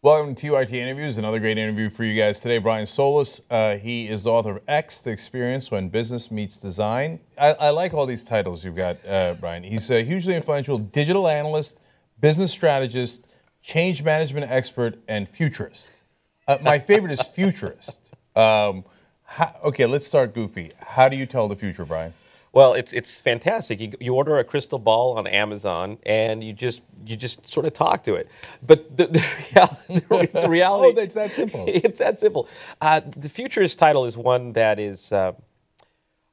Welcome to TYT Interviews. Another great interview for you guys today. Brian Solis. Uh, he is the author of X, The Experience When Business Meets Design. I, I like all these titles you've got, uh, Brian. He's a hugely influential digital analyst, business strategist, change management expert, and futurist. Uh, my favorite is futurist. Um, how, okay, let's start goofy. How do you tell the future, Brian? Well, it's it's fantastic. You, you order a crystal ball on Amazon, and you just you just sort of talk to it. But the, the, reality, the reality, oh, it's that simple. It's that simple. Uh, the futurist title is one that is. Uh,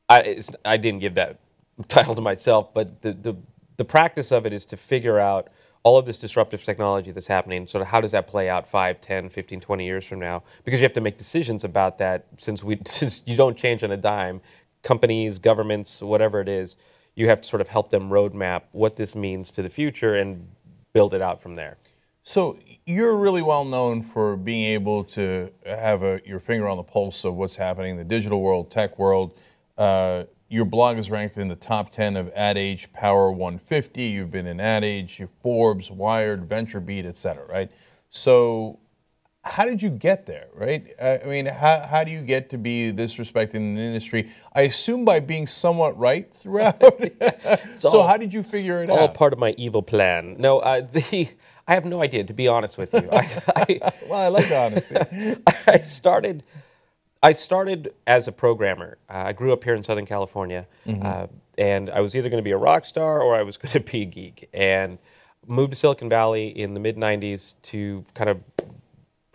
I I didn't give that title to myself, but the, the the practice of it is to figure out all of this disruptive technology that's happening sort of how does that play out 5 10 15 20 years from now because you have to make decisions about that since we since you don't change on a dime companies, governments, whatever it is, you have to sort of help them roadmap what this means to the future and build it out from there. So you're really well known for being able to have a, your finger on the pulse of what's happening in the digital world, tech world. Uh, your blog is ranked in the top 10 of Ad Age Power 150. You've been in Ad Age, Forbes, Wired, VentureBeat, et cetera, right? So how did you get there, right? I mean, how, how do you get to be this respected in an industry? I assume by being somewhat right throughout. so, all, how did you figure it all out? All part of my evil plan. No, uh, the I have no idea, to be honest with you. I, I, well, I like the honesty. I started. I started as a programmer. Uh, I grew up here in Southern California, mm-hmm. Uh, and I was either going to be a rock star or I was going to be a geek. And moved to Silicon Valley in the mid '90s to kind of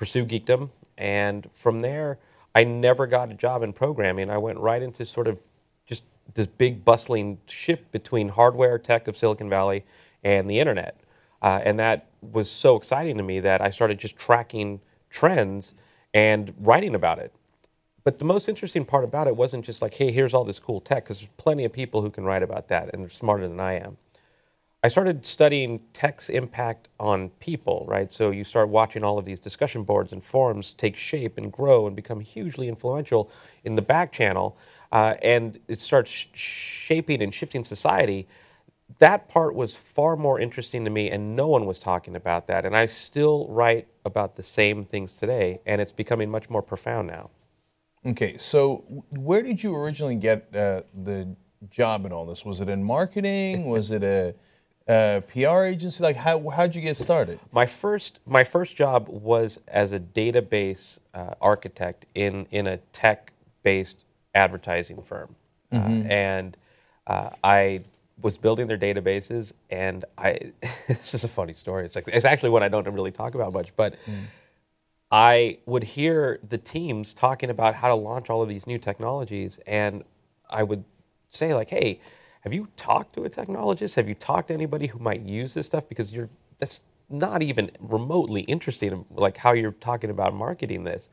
pursue geekdom. And from there, I never got a job in programming. I went right into sort of just this big bustling shift between hardware tech of Silicon Valley and the internet. Uh, and that was so exciting to me that I started just tracking trends and writing about it. But the most interesting part about it wasn't just like, hey, here's all this cool tech, because there's plenty of people who can write about that and they're smarter than I am. I started studying tech's impact on people, right? So you start watching all of these discussion boards and forums take shape and grow and become hugely influential in the back channel, uh, and it starts sh- shaping and shifting society. That part was far more interesting to me, and no one was talking about that. And I still write about the same things today, and it's becoming much more profound now. Okay, so where did you originally get uh, the job in all this? Was it in marketing? Was it a uh, PR agency? Like, how how'd you get started? My first my first job was as a database uh, architect in in a tech based advertising firm, uh, mm-hmm. uh, and I was building their databases. And I this is a funny story. It's like it's actually one I don't really talk about much, but. Mm. I would hear the teams talking about how to launch all of these new technologies, and I would say like, "Hey, have you talked to a technologist? Have you talked to anybody who might use this stuff? Because you're that's not even remotely interesting, like how you're talking about marketing this.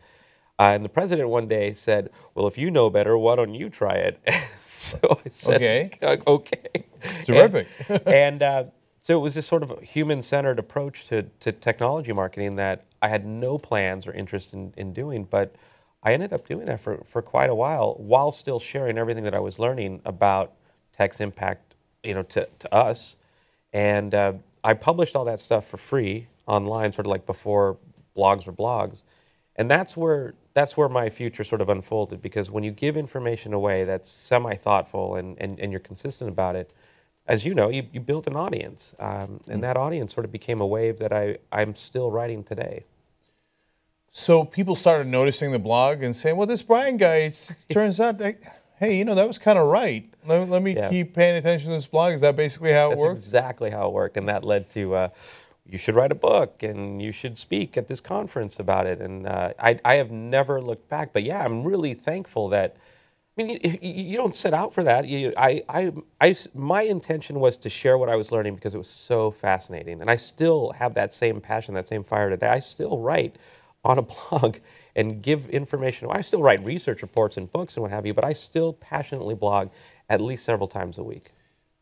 Uh, and the president one day said, "Well, if you know better, why don't you try it?" so I said, "Okay, okay, terrific." and, and uh, so it was this sort of human-centered approach to, to technology marketing that I had no plans or interest in, in doing, but I ended up doing that for, for quite a while while still sharing everything that I was learning about tech's impact, you know, to, to us. And uh, I published all that stuff for free online, sort of like before blogs were blogs. And that's where that's where my future sort of unfolded because when you give information away that's semi-thoughtful and, and, and you're consistent about it, as you know, you, you built an audience. Um, and that audience sort of became a wave that I, I'm still writing today. So people started noticing the blog and saying, well, this Brian guy, it turns out that hey, you know, that was kind of right. Let, let me yeah. keep paying attention to this blog. Is that basically how That's it worked? That's exactly how it worked. And that led to uh, you should write a book and you should speak at this conference about it. And uh, I, I have never looked back. But yeah, I'm really thankful that. I mean, you, you don't set out for that. You, I, I, I, my intention was to share what I was learning because it was so fascinating. And I still have that same passion, that same fire today. I still write on a blog and give information. I still write research reports and books and what have you, but I still passionately blog at least several times a week.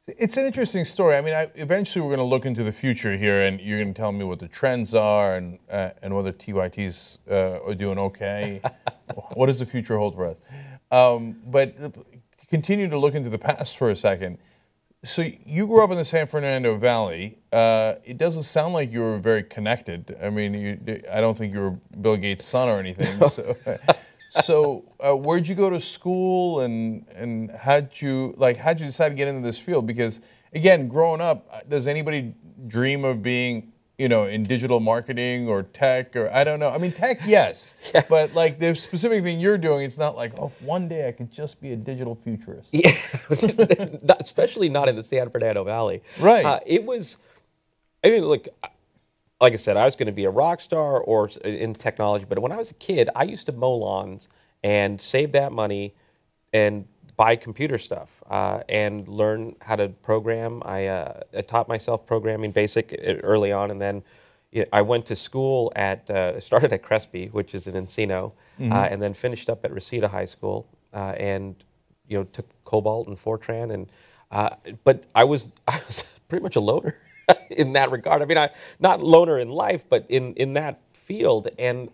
It's an interesting story. I mean, I, eventually we're going to look into the future here, and you're going to tell me what the trends are and uh, and whether TYTs uh, are doing okay. what does the future hold for us? Um, but continue to look into the past for a second. So you grew up in the San Fernando Valley. Uh, it doesn't sound like you were very connected. I mean, you, I don't think you were Bill Gates' son or anything. No. So, so uh, where'd you go to school, and and how'd you like how'd you decide to get into this field? Because again, growing up, does anybody dream of being you know, in digital marketing or tech or I don't know. I mean, tech, yes, yeah. but like the specific thing you're doing, it's not like, oh, one day I could just be a digital futurist. Yeah, especially not in the San Fernando Valley. Right. Uh, it was. I mean, look, like I said, I was going to be a rock star or in technology, but when I was a kid, I used to mow lawns and save that money and buy computer stuff uh, and learn how to program. I, uh, I, taught myself programming basic uh, early on, and then I went to school at uh, started at Crespi, which is in Encino, mm-hmm. Uh, and then finished up at Reseda High School, uh, and you know took COBOL and Fortran, and but I was I was pretty much a loner in that regard. I mean, I not loner in life, but in in that field, and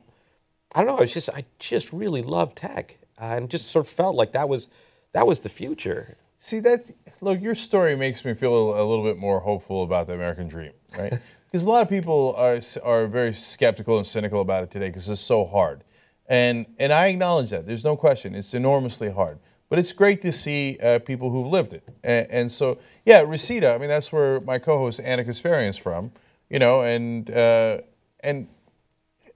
I don't know. I was just I just really loved tech, and just sort of felt like that was that was the future. See that look, your story makes me feel a little bit more hopeful about the American dream, right? Because a lot of people are are very skeptical and cynical about it today because it's so hard, and and I acknowledge that. There's no question, it's enormously hard. But it's great to see uh, people who've lived it, and, and, so yeah, Reseda. I mean, that's where my co-host Ana Kasparian is from, you know, and uh, and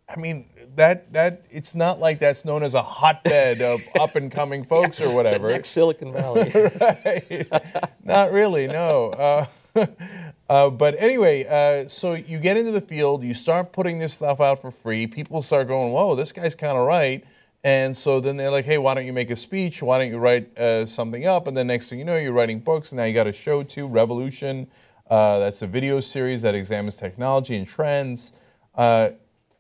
I mean, that that it's not like that's known as a hotbed of up and coming folks or whatever. The next Silicon Valley. right. Not really, no. Uh, uh, but anyway, uh, so you get into the field, you start putting this stuff out for free. People start going, "Whoa, this guy's kind of right." And so then they're like, "Hey, why don't you make a speech? Why don't you write uh, something up?" And then next thing you know, you're writing books. And now you got a show too, Revolution. Uh, that's a video series that examines technology and trends.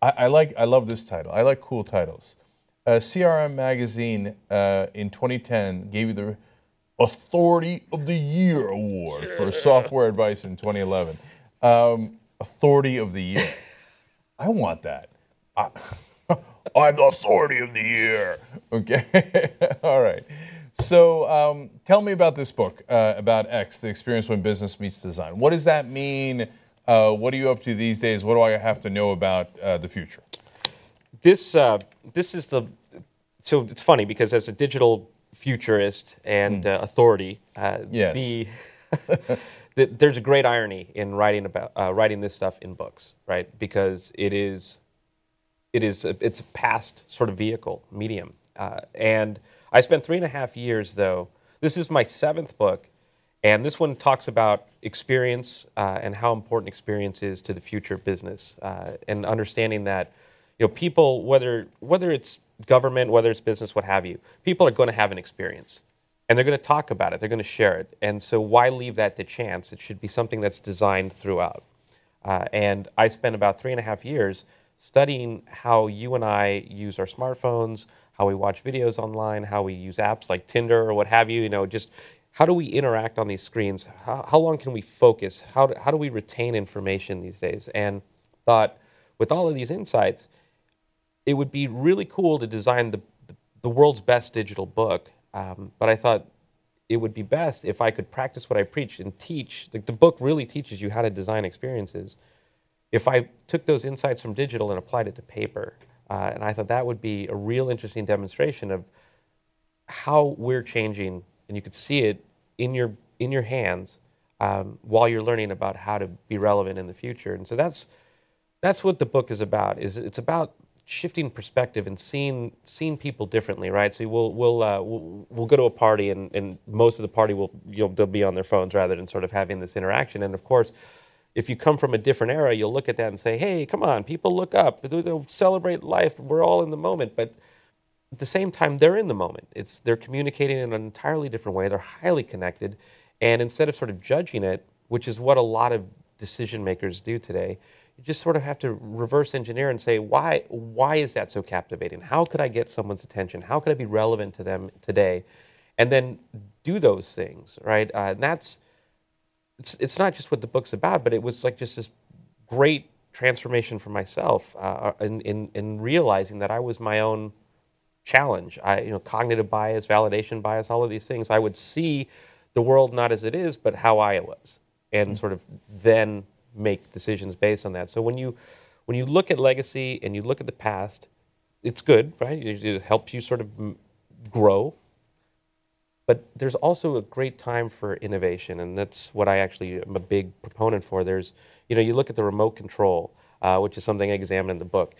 I, I, like I love this title. I like cool titles. Uh, CRM Magazine uh, in 2010 gave you the Authority of the Year award for software advice in 2011. Um, Authority of the Year. I want that. I, am the Authority of the Year. Okay. All right. So um, tell me about this book uh, about X, the experience when business meets design. What does that mean? Uh, what are you up to these days? What do I have to know about uh, the future? This uh, this is the so it's funny because as a digital futurist and mm. authority, uh, yes. the, the, there's a great irony in writing about uh, writing this stuff in books, right? Because it is it is a, it's a past sort of vehicle medium, and I spent three and a half years though. This is my seventh book and this one talks about experience uh, and how important experience is to the future of business, uh, and understanding that you know people, whether whether it's government, whether it's business, what have you, people are going to have an experience, and they're going to talk about it, they're going to share it, and so why leave that to chance? It should be something that's designed throughout. Uh, and I spent about three and a half years studying how you and I use our smartphones, how we watch videos online, how we use apps like Tinder or what have you. You know, just how do we interact on these screens? How, how long can we focus? How do, how do we retain information these days? And thought, with all of these insights, it would be really cool to design the, the, world's best digital book. Um, but I thought it would be best if I could practice what I preach and teach. The, the book really teaches you how to design experiences. If I took those insights from digital and applied it to paper, uh, and I thought that would be a real interesting demonstration of how we're changing and you could see it in your in your hands um, while you're learning about how to be relevant in the future. And so that's that's what the book is about. Is it's about shifting perspective and seeing seeing people differently, right? So we'll we'll uh, we'll, we'll, go to a party and, and most of the party will you know they'll be on their phones rather than sort of having this interaction. And of course, if you come from a different era, you'll look at that and say, "Hey, come on, people look up, they'll celebrate life. We're all in the moment." But at the same time, they're in the moment. It's they're communicating in an entirely different way. They're highly connected, and instead of sort of judging it, which is what a lot of decision makers do today, you just sort of have to reverse engineer and say, why why is that so captivating? How could I get someone's attention? How could I be relevant to them today? And then do those things, right? Uh, and that's it's it's not just what the book's about, but it was like just this great transformation for myself uh, in, in in realizing that I was my own challenge. I, you know, cognitive bias, validation bias, all of these things. I would see the world not as it is, but how I was, and sort of then make decisions based on that. So when you when you look at legacy and you look at the past, it's good, right? It, it helps you sort of m- grow. But there's also a great time for innovation, and that's what I actually am a big proponent for. There's, you know, you look at the remote control, uh, which is something I examine in the book.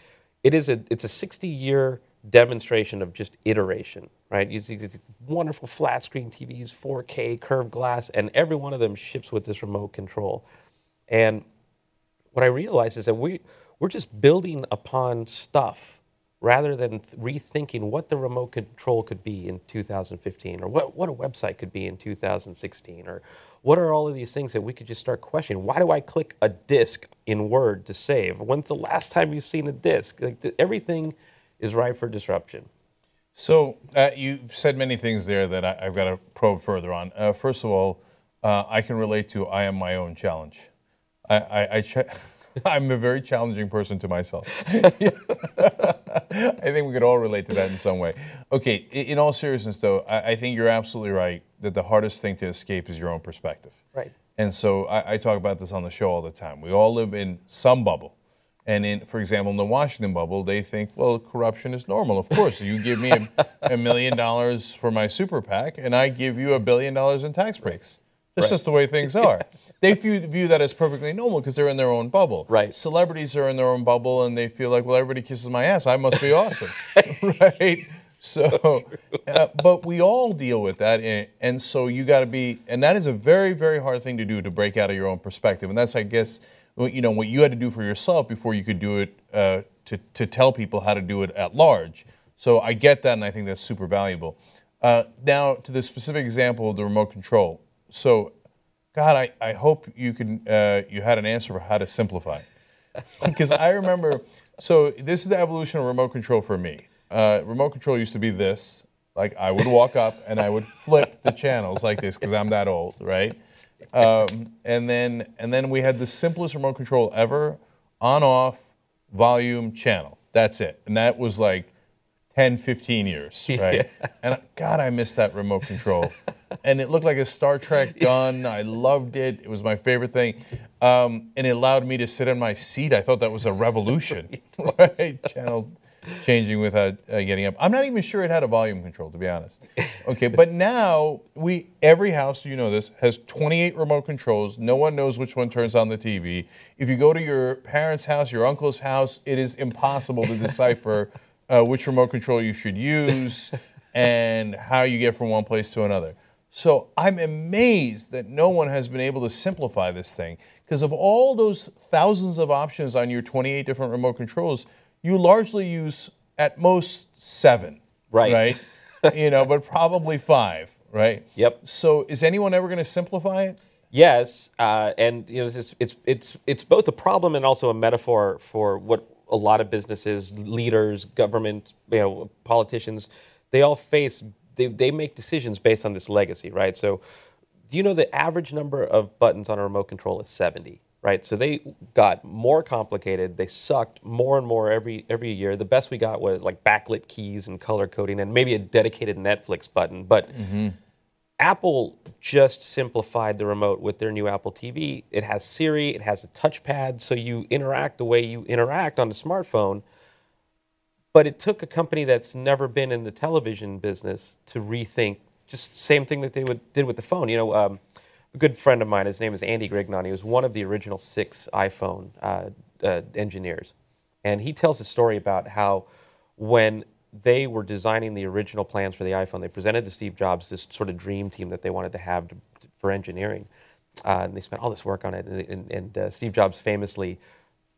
It is a it's a 60 year demonstration of just iteration, right? You see these wonderful flat screen TVs, 4K, curved glass, and every one of them ships with this remote control. And what I realized is that we we're just building upon stuff rather than th- rethinking what the remote control could be in 2015 or what, what a website could be in 2016 or what are all of these things that we could just start questioning why do i click a disk in word to save when's the last time you've seen a disk like th- everything is ripe for disruption So uh, you've said many things there that I, I've got to probe further on. Uh, first of all, uh, I can relate to I am my own challenge. I, I, I ch- I'm a very challenging person to myself. I think we could all relate to that in some way. Okay, in all seriousness, though, I, I think you're absolutely right that the hardest thing to escape is your own perspective. Right. And so I, I talk about this on the show all the time. We all live in some bubble. And in, for example, in the Washington bubble, they think, well, corruption is normal. Of course, you give me a, a million dollars for my super PAC, and I give you a billion dollars in tax breaks. That's just the way things are. They view, view that as perfectly normal because they're in their own bubble. Right. Celebrities are in their own bubble, and they feel like, well, everybody kisses my ass. I must be awesome, right? So, uh, but we all deal with that, and, and so you got to be, and that is a very, very hard thing to do to break out of your own perspective, and that's, I guess, you know, what you had to do for yourself before you could do it uh, to to tell people how to do it at large. So I get that, and I think that's super valuable. Uh, now to the specific example of the remote control. So, God, I, I hope you can uh, you had an answer for how to simplify because I remember. So this is the evolution of remote control for me. Uh, remote control used to be this. Like I would walk up and I would flip the channels like this because I'm that old, right? Um, and then and then we had the simplest remote control ever: on off, volume, channel. That's it. And that was like 10, 15 years, right? And God, I missed that remote control. and it looked like a Star Trek gun. I loved it. It was my favorite thing. Um, and it allowed me to sit in my seat. I thought that was a revolution, right? Channel changing without uh, getting up. I'm not even sure it had a volume control, to be honest. Okay, but now we every house, you know this, has 28 remote controls. No one knows which one turns on the TV. If you go to your parents' house, your uncle's house, it is impossible to decipher uh, which remote control you should use and how you get from one place to another. So I'm amazed that no one has been able to simplify this thing because of all those thousands of options on your 28 different remote controls, you largely use at most seven. Right. Right. you know, but probably five. Right. Yep. So is anyone ever going to simplify it? Yes, uh, and you know it's it's it's it's both a problem and also a metaphor for what a lot of businesses, leaders, government, you know, politicians, they all face. They they make decisions based on this legacy, right? So, do you know the average number of buttons on a remote control is seventy? Right, so they got more complicated. They sucked more and more every every year. The best we got was like backlit keys and color coding, and maybe a dedicated Netflix button. But Apple just simplified the remote with their new Apple TV. It has Siri, it has a touchpad, so you interact the way you interact on a smartphone. But it took a company that's never been in the television business to rethink just the same thing that they would, did with the phone. You know, um, a good friend of mine, his name is Andy Grignon. He was one of the original six iPhone uh, uh, engineers. And he tells a story about how when they were designing the original plans for the iPhone, they presented to Steve Jobs this sort of dream team that they wanted to have to, for engineering. Uh, and they spent all this work on it. And, and, and uh, Steve Jobs famously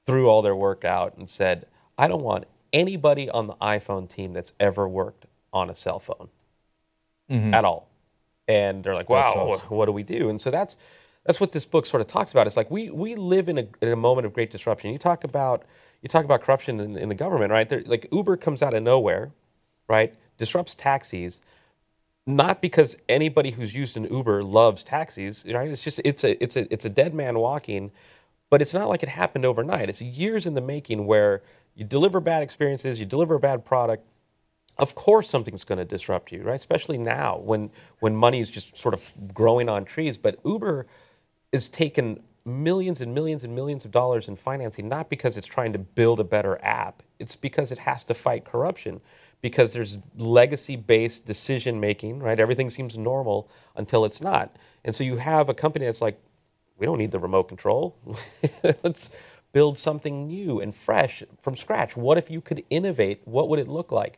threw all their work out and said, I don't want anybody on the iPhone team that's ever worked on a cell phone at all. And they're like, wow, awesome. what do we do? And so that's that's what this book sort of talks about. It's like we we live in a, in a moment of great disruption. You talk about you talk about corruption in, in the government, right? There, like Uber comes out of nowhere, right? Disrupts taxis, not because anybody who's used an Uber loves taxis, right? It's just it's a it's a it's a dead man walking, but it's not like it happened overnight. It's years in the making where you deliver bad experiences, you deliver a bad product, of course something's going to disrupt you, right? Especially now when when money is just sort of growing on trees. But Uber is taken millions and millions and millions of dollars in financing, not because it's trying to build a better app. It's because it has to fight corruption. Because there's legacy-based decision making, right? Everything seems normal until it's not. And so you have a company that's like, we don't need the remote control. Let's build something new and fresh from scratch. What if you could innovate? What would it look like?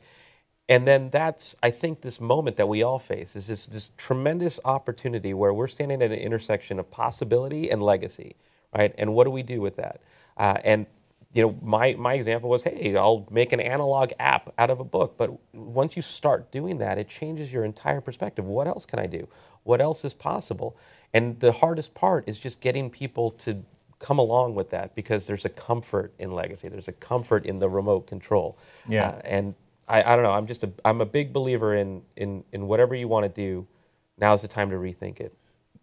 And then that's, I think, this moment that we all face is this, this tremendous opportunity where we're standing at an intersection of possibility and legacy, right? And what do we do with that? Uh, and you know, my, my example was, hey, I'll make an analog app out of a book. But once you start doing that, it changes your entire perspective. What else can I do? What else is possible? And the hardest part is just getting people to come along with that because there's a comfort in legacy. There's a comfort in the remote control. Yeah. Uh, and I, I don't know. I'm just a I'm a big believer in in in whatever you want to do. Now's the time to rethink it.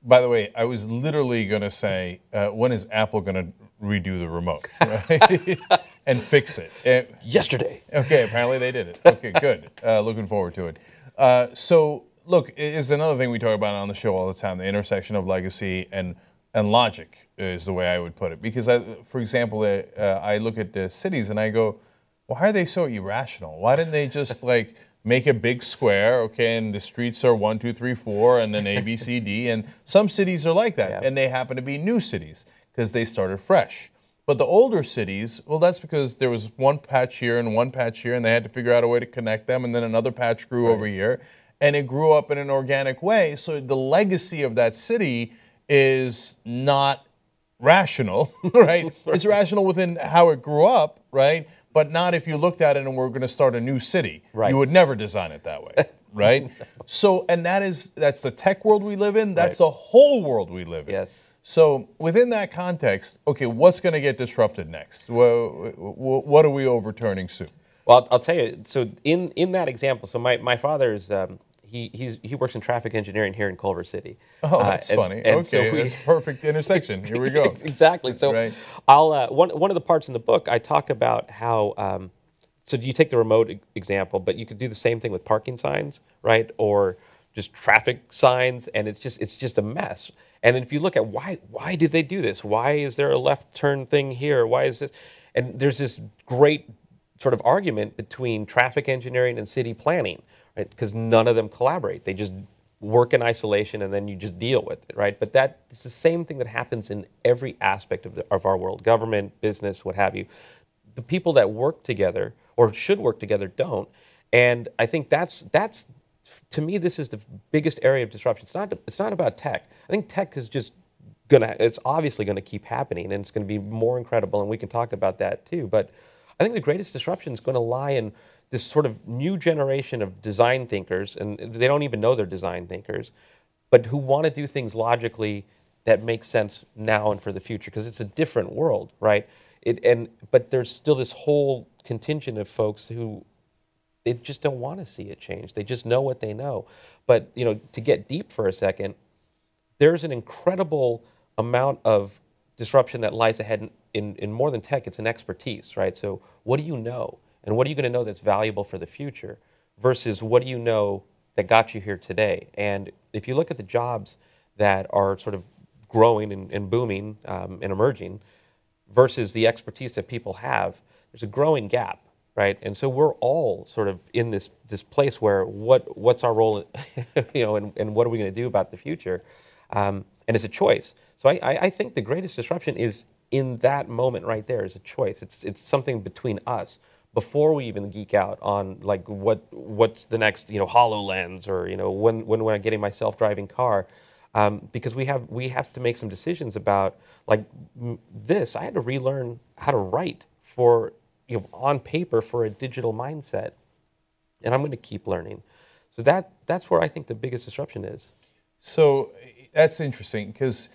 By the way, I was literally going to say, uh, when is Apple going to redo the remote right? and fix it? Uh, Yesterday. okay, apparently they did it. Okay, good. Uh, looking forward to it. Uh, so, look, is another thing we talk about on the show all the time: the intersection of legacy and and logic is the way I would put it. Because, I, for example, uh, I look at the cities and I go, why are they so irrational? Why didn't they just like make a big square, okay, and the streets are one, two, three, four, and then A, B, C, D, and some cities are like that, Yeah. and they happen to be new cities because they started fresh. But the older cities, well, that's because there was one patch here and one patch here, and they had to figure out a way to connect them, and then another patch grew over here, and it grew up in an organic way. So the legacy of that city is not rational, right? It's rational within how it grew up, right? But not if you looked at it and we're going to start a new city. Right. You would never design it that way, right? So, and that is that's the tech world we live in. That's Right. the whole world we live in. Yes. So within that context, okay, what's going to get disrupted next? Wha- wha- What are we overturning soon? Well, I'll, I'll tell you. So in in that example, so my my father's. Um, he, he's, he works in traffic engineering here in Culver City. Oh, Uh, that's and- funny. and so okay, we- that's perfect intersection. Here we go. exactly. So Right. I'll uh, one one of the parts in the book I talk about how. Um, so you take the remote example, but you could do the same thing with parking signs, right? Or just traffic signs, and it's just it's just a mess. And if you look at why why did they do this? Why is there a left turn thing here? Why is this? And there's this great sort of argument between traffic engineering and city planning, right? Because none of them collaborate. They just work in isolation and then you just deal with it, right? But that is the same thing that happens in every aspect of, the, of our world government, business, what have you. The people that work together or should work together don't. And I think that's, that's to me, this is the biggest area of disruption. It's not, it's not about tech. I think tech is just gonna it's obviously gonna keep happening and it's gonna be more incredible and we can talk about that too but i think the greatest disruption is to lie in this sort of new generation of design thinkers and they don't even know they're design thinkers but who want to do things logically that make sense now and for the future because it's a different world right it, and but there's still this whole contingent of folks who they just don't want to see it change they just know what they know but you know to get deep for a second there's an incredible amount of disruption that lies ahead in, in, in more than tech, it's an expertise, right? So, what do you know? And what are you going to know that's valuable for the future versus what do you know that got you here today? And if you look at the jobs that are sort of growing and, and booming um, and emerging versus the expertise that people have, there's a growing gap, right? And so we're all sort of in this this place where what what's our role, you know, and, and what are we going to do about the future? Um, and it's a choice. So I, I, think the greatest disruption is in that moment right there is a choice. It's it's something between us before we even geek out on like what what's the next you know Hololens or you know when when when I'm getting my self driving car. Um, because we have we have to make some decisions about like m- this. I had to relearn how to write for you know on paper for a digital mindset, and I'm going to keep learning. So that that's where I think the biggest disruption is. So that's interesting because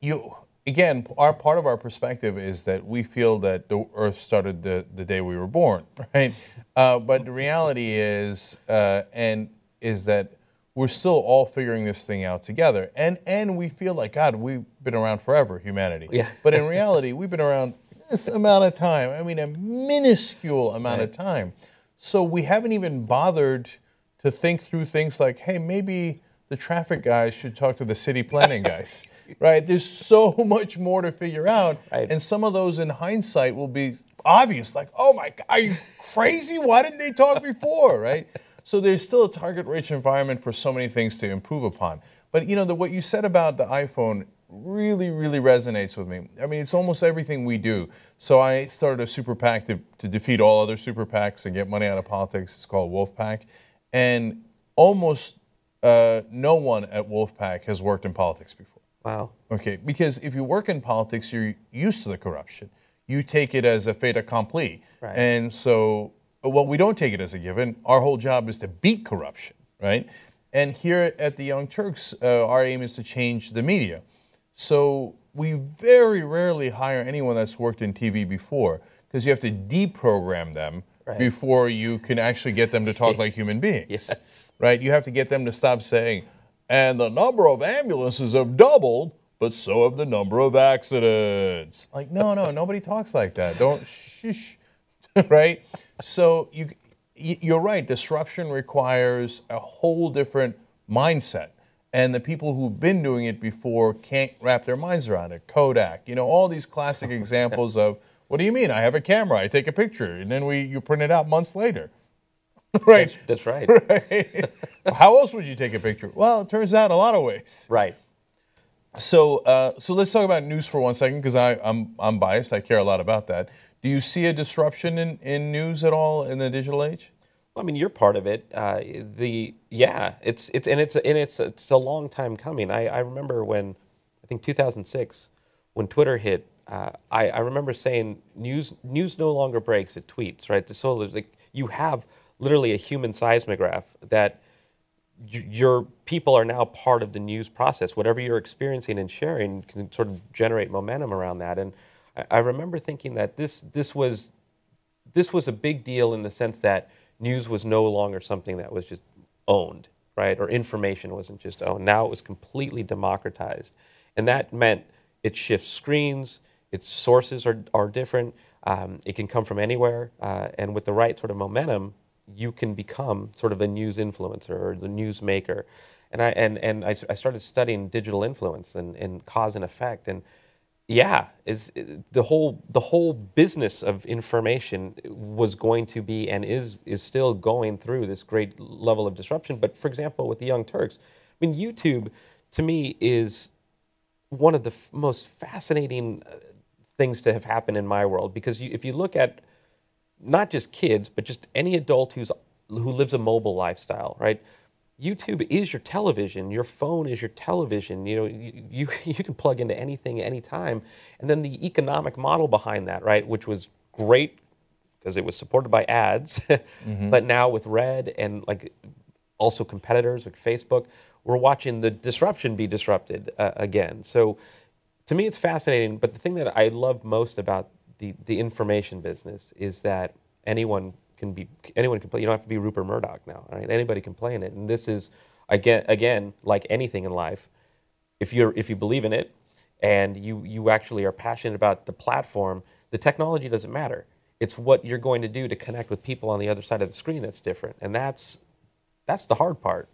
you again our part of our perspective is that we feel that the Earth started the, the day we were born, right? Uh, but the reality is, uh, and is that we're still all figuring this thing out together, and and we feel like God, we've been around forever, humanity. Yeah. But in reality, we've been around this amount of time. I mean, a minuscule amount of time. So we haven't even bothered to think through things like, hey, maybe the traffic guys should talk to the city planning guys, right? There's so much more to figure out. Right. And some of those in hindsight will be obvious, like, oh my God, are you crazy? Why didn't they talk before, right? So there's still a target rich environment for so many things to improve upon. But you know, the, what you said about the iPhone really, really resonates with me. I mean, it's almost everything we do. So I started a super PAC to, to defeat all other super PACs and get money out of politics. It's called Wolf PAC. And almost uh, no one at Wolf PAC has worked in politics before. Wow. Okay, because if you work in politics, you're used to the corruption. You take it as a fait accompli. Right. And so, well, we don't take it as a given. Our whole job is to beat corruption, right? And here at the Young Turks, uh, our aim is to change the media. So we very rarely hire anyone that's worked in TV before because you have to deprogram them Right. before you can actually get them to talk like human beings. Yes. Right? You have to get them to stop saying, and the number of ambulances have doubled, but so have the number of accidents. Like, no, no, nobody talks like that. Don't shish. right? So you, you're right. Disruption requires a whole different mindset. And the people who've been doing it before can't wrap their minds around it. Kodak, you know, all these classic examples of what do you mean? I have a camera, I take a picture, and then we you print it out months later. right. That's right. right. How else would you take a picture? Well, it turns out a lot of ways. Right. So, uh, so let's talk about news for one second because I'm I'm biased. I care a lot about that. Do you see a disruption in, in news at all in the digital age? I mean, you're part of it. Uh, the yeah, it's it's and it's and it's it's a long time coming. I, I remember when I think 2006 when Twitter hit. Uh, I, I remember saying news news no longer breaks; it tweets. Right. The so like you have literally a human seismograph that your people are now part of the news process. Whatever you're experiencing and sharing can sort of generate momentum around that. And I, I remember thinking that this this was this was a big deal in the sense that news was no longer something that was just owned, right? Or information wasn't just owned. Now it was completely democratized. And that meant it shifts screens, its sources are, are different, um, it can come from anywhere. Uh, and with the right sort of momentum, you can become sort of a news influencer or the news maker. And I, and, and I, I started studying digital influence and, and cause and effect. And yeah, is the whole the whole business of information was going to be and is is still going through this great level of disruption. But for example, with the Young Turks, I mean, YouTube to me is one of the f- most fascinating uh, things to have happened in my world because you, if you look at not just kids, but just any adult who's who lives a mobile lifestyle, right? YouTube is your television. Your phone is your television. You know, you, you, you can plug into anything anytime. And then the economic model behind that, right, which was great because it was supported by ads, but now with Red and like also competitors like Facebook, we're watching the disruption be disrupted uh, again. So to me, it's fascinating. But the thing that I love most about the, the information business is that anyone can be anyone can play. You don't have to be Rupert Murdoch now. Right? Anybody can play in it. And this is again again like anything in life. If you're if you believe in it and you you actually are passionate about the platform, the technology doesn't matter. It's what you're going to do to connect with people on the other side of the screen that's different, and that's that's the hard part.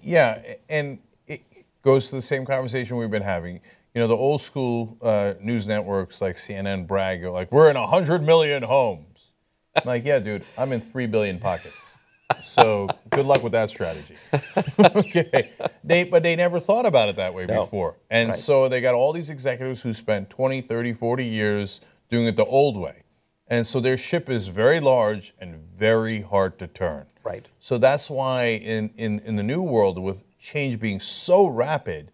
Yeah, and it goes to the same conversation we've been having. You know, the old school uh, news networks like CNN brag, like, we're in 100 million homes. I'm like, yeah, dude, I'm in 3 billion pockets. So good luck with that strategy. okay. They, but they never thought about it that way No. before. And Right. so they got all these executives who spent 20, 30, 40 years doing it the old way. And so their ship is very large and very hard to turn. Right. So that's why in, in, in the new world, with change being so rapid,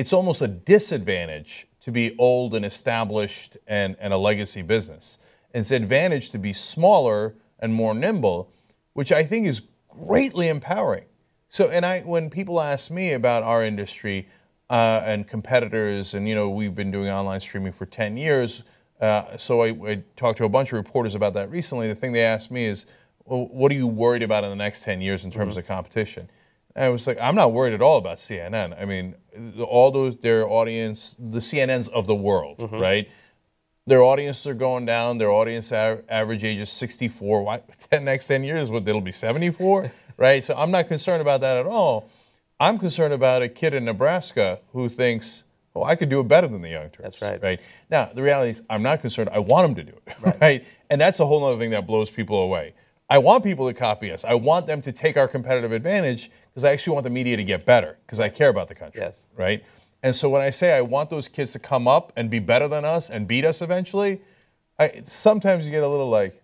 it's almost a disadvantage to be old and established and, and a legacy business. It's an advantage to be smaller and more nimble, which I think is greatly empowering. So, and I, when people ask me about our industry uh, and competitors, and you know, we've been doing online streaming for 10 years. Uh, so I, I talked to a bunch of reporters about that recently. The thing they asked me is, well, what are you worried about in the next 10 years in terms of competition? And I was like, I'm not worried at all about CNN. I mean, all those, their audience, the CNNs of the world, mm-hmm. right? Their audiences are going down. Their audience a- average age is 64. Why? 10 next 10 years, what? It'll be 74, right? So I'm not concerned about that at all. I'm concerned about a kid in Nebraska who thinks, "Oh, I could do it better than the Young Turks." That's right. Right now, the reality is, I'm not concerned. I want them to do it, right? And that's a whole other thing that blows people away. I want people to copy us. I want them to take our competitive advantage because I actually want the media to get better because I care about the country. Yes. Right. And so when I say I want those kids to come up and be better than us and beat us eventually, I, sometimes you get a little like,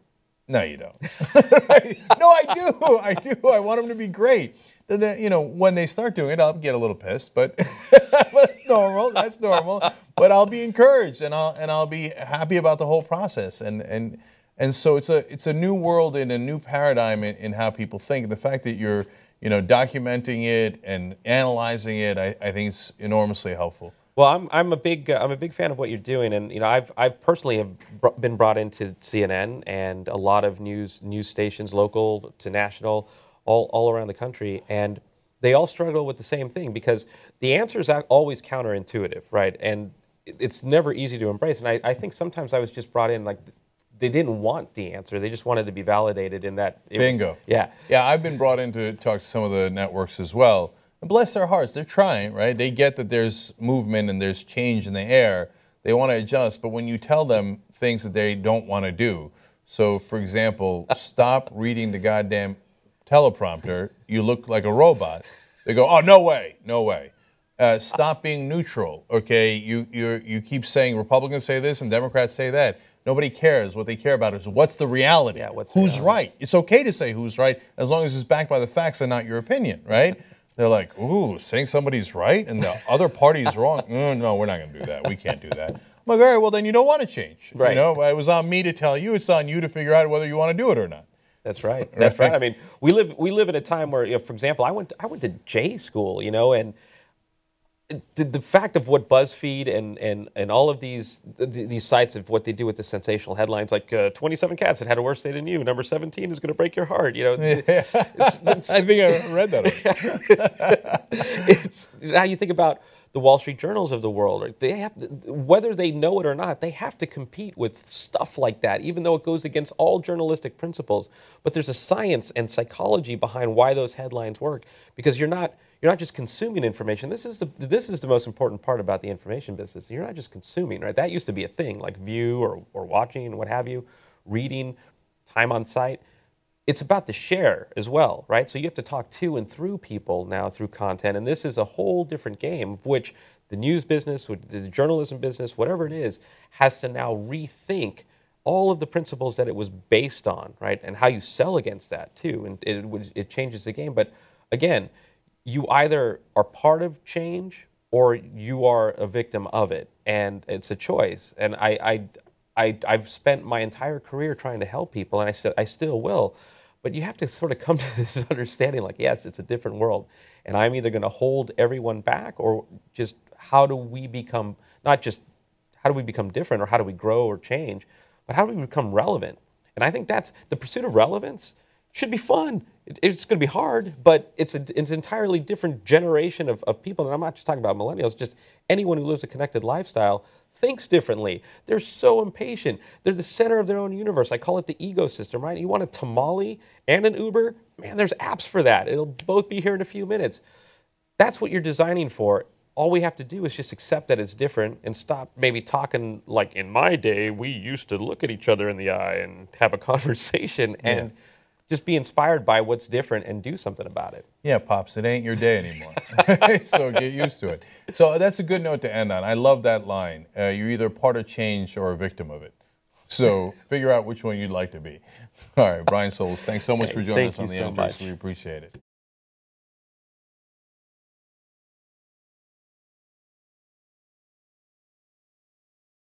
no, you don't. Right? No, I do. I do. I want them to be great. Then, you know, when they start doing it, I'll get a little pissed, but, but that's normal. That's normal. But I'll be encouraged and I'll and I'll be happy about the whole process. And and and so it's a it's a new world and a new paradigm in, in how people think. And the fact that you're you know documenting it and analyzing it, I, I think it's enormously helpful. Well, I'm, I'm a big uh, I'm a big fan of what you're doing, and you know I've I've personally have br- been brought into CNN and a lot of news news stations, local to national, all all around the country, and they all struggle with the same thing because the answer is always counterintuitive, right? And it's never easy to embrace. And I, I think sometimes I was just brought in like they didn't want the answer; they just wanted to be validated in that. it was- Bingo. yeah. Yeah, I've been brought in to talk to some of the networks as well. And bless their hearts, they're trying, right? They get that there's movement and there's change in the air. They want to adjust, but when you tell them things that they don't want to do, so for example, stop reading the goddamn teleprompter, you look like a robot. They go, oh, no way, no way. Uh, stop being neutral. Okay, you you you keep saying Republicans say this and Democrats say that. Nobody cares. What they care about is what's the reality. Yeah, what's whose reality? right? It's okay to say who's right as long as it's backed by the facts and not your opinion, right? They're like, ooh, saying somebody's right and the other party's wrong. Mm, no, we're not going to do that. We can't do that. I'm like, all right, well then you don't want to change. You Right. know, it was on me to tell you. It's on you to figure out whether you want to do it or not. That's right. That's Right. right. I mean, we live we live in a time where, you know, for example, I went I went to J school, you know, and the, the fact of what BuzzFeed and and and all of these th- these sites of what they do with the sensational headlines, like uh, 27 cats that had a worse day than you, number 17 is going to break your heart, you know. it's, it's- I think I read that. it's now you think about the Wall Street Journals of the world. They have, whether they know it or not, they have to compete with stuff like that, even though it goes against all journalistic principles. But there's a science and psychology behind why those headlines work, because you're not you're not just consuming information. This is the this is the most important part about the information business. You're not just consuming, right? That used to be a thing, like view or or watching, what have you, reading, time on site it's about the share as well, right? So you have to talk to and through people now through content, and this is a whole different game of which the news business, the journalism business, whatever it is, has to now rethink all of the principles that it was based on, right? And how you sell against that too, and it it changes the game. But again, you either are part of change or you are a victim of it, and it's a choice. And I, I, I I've spent my entire career trying to help people, and I said I still will. But you have to sort of come to this understanding, like yes, it's a different world, and I'm either going to hold everyone back, or just how do we become not just how do we become different, or how do we grow or change, but how do we become relevant? And I think that's the pursuit of relevance should be fun. It- it's going to be hard, but it's a, it's an entirely different generation of, of people. And I'm not just talking about millennials, just anyone who lives a connected lifestyle thinks differently. They're so impatient. They're the center of their own universe. I call it the egosystem, right? You want a tamale and an Uber? Man, there's apps for that. It'll both be here in a few minutes. That's what you're designing for. All we have to do is just accept that it's different and stop maybe talking like in my day, we used to look at each other in the eye and have a conversation and just be inspired by what's different and do something about it. Yeah, pops, it ain't your day anymore. so get used to it. So that's a good note to end on. I love that line. Uh, you're either part of change or a victim of it. So figure out which one you'd like to be. All right, Brian Solis, thanks so much for joining thank us on the so much. We appreciate it.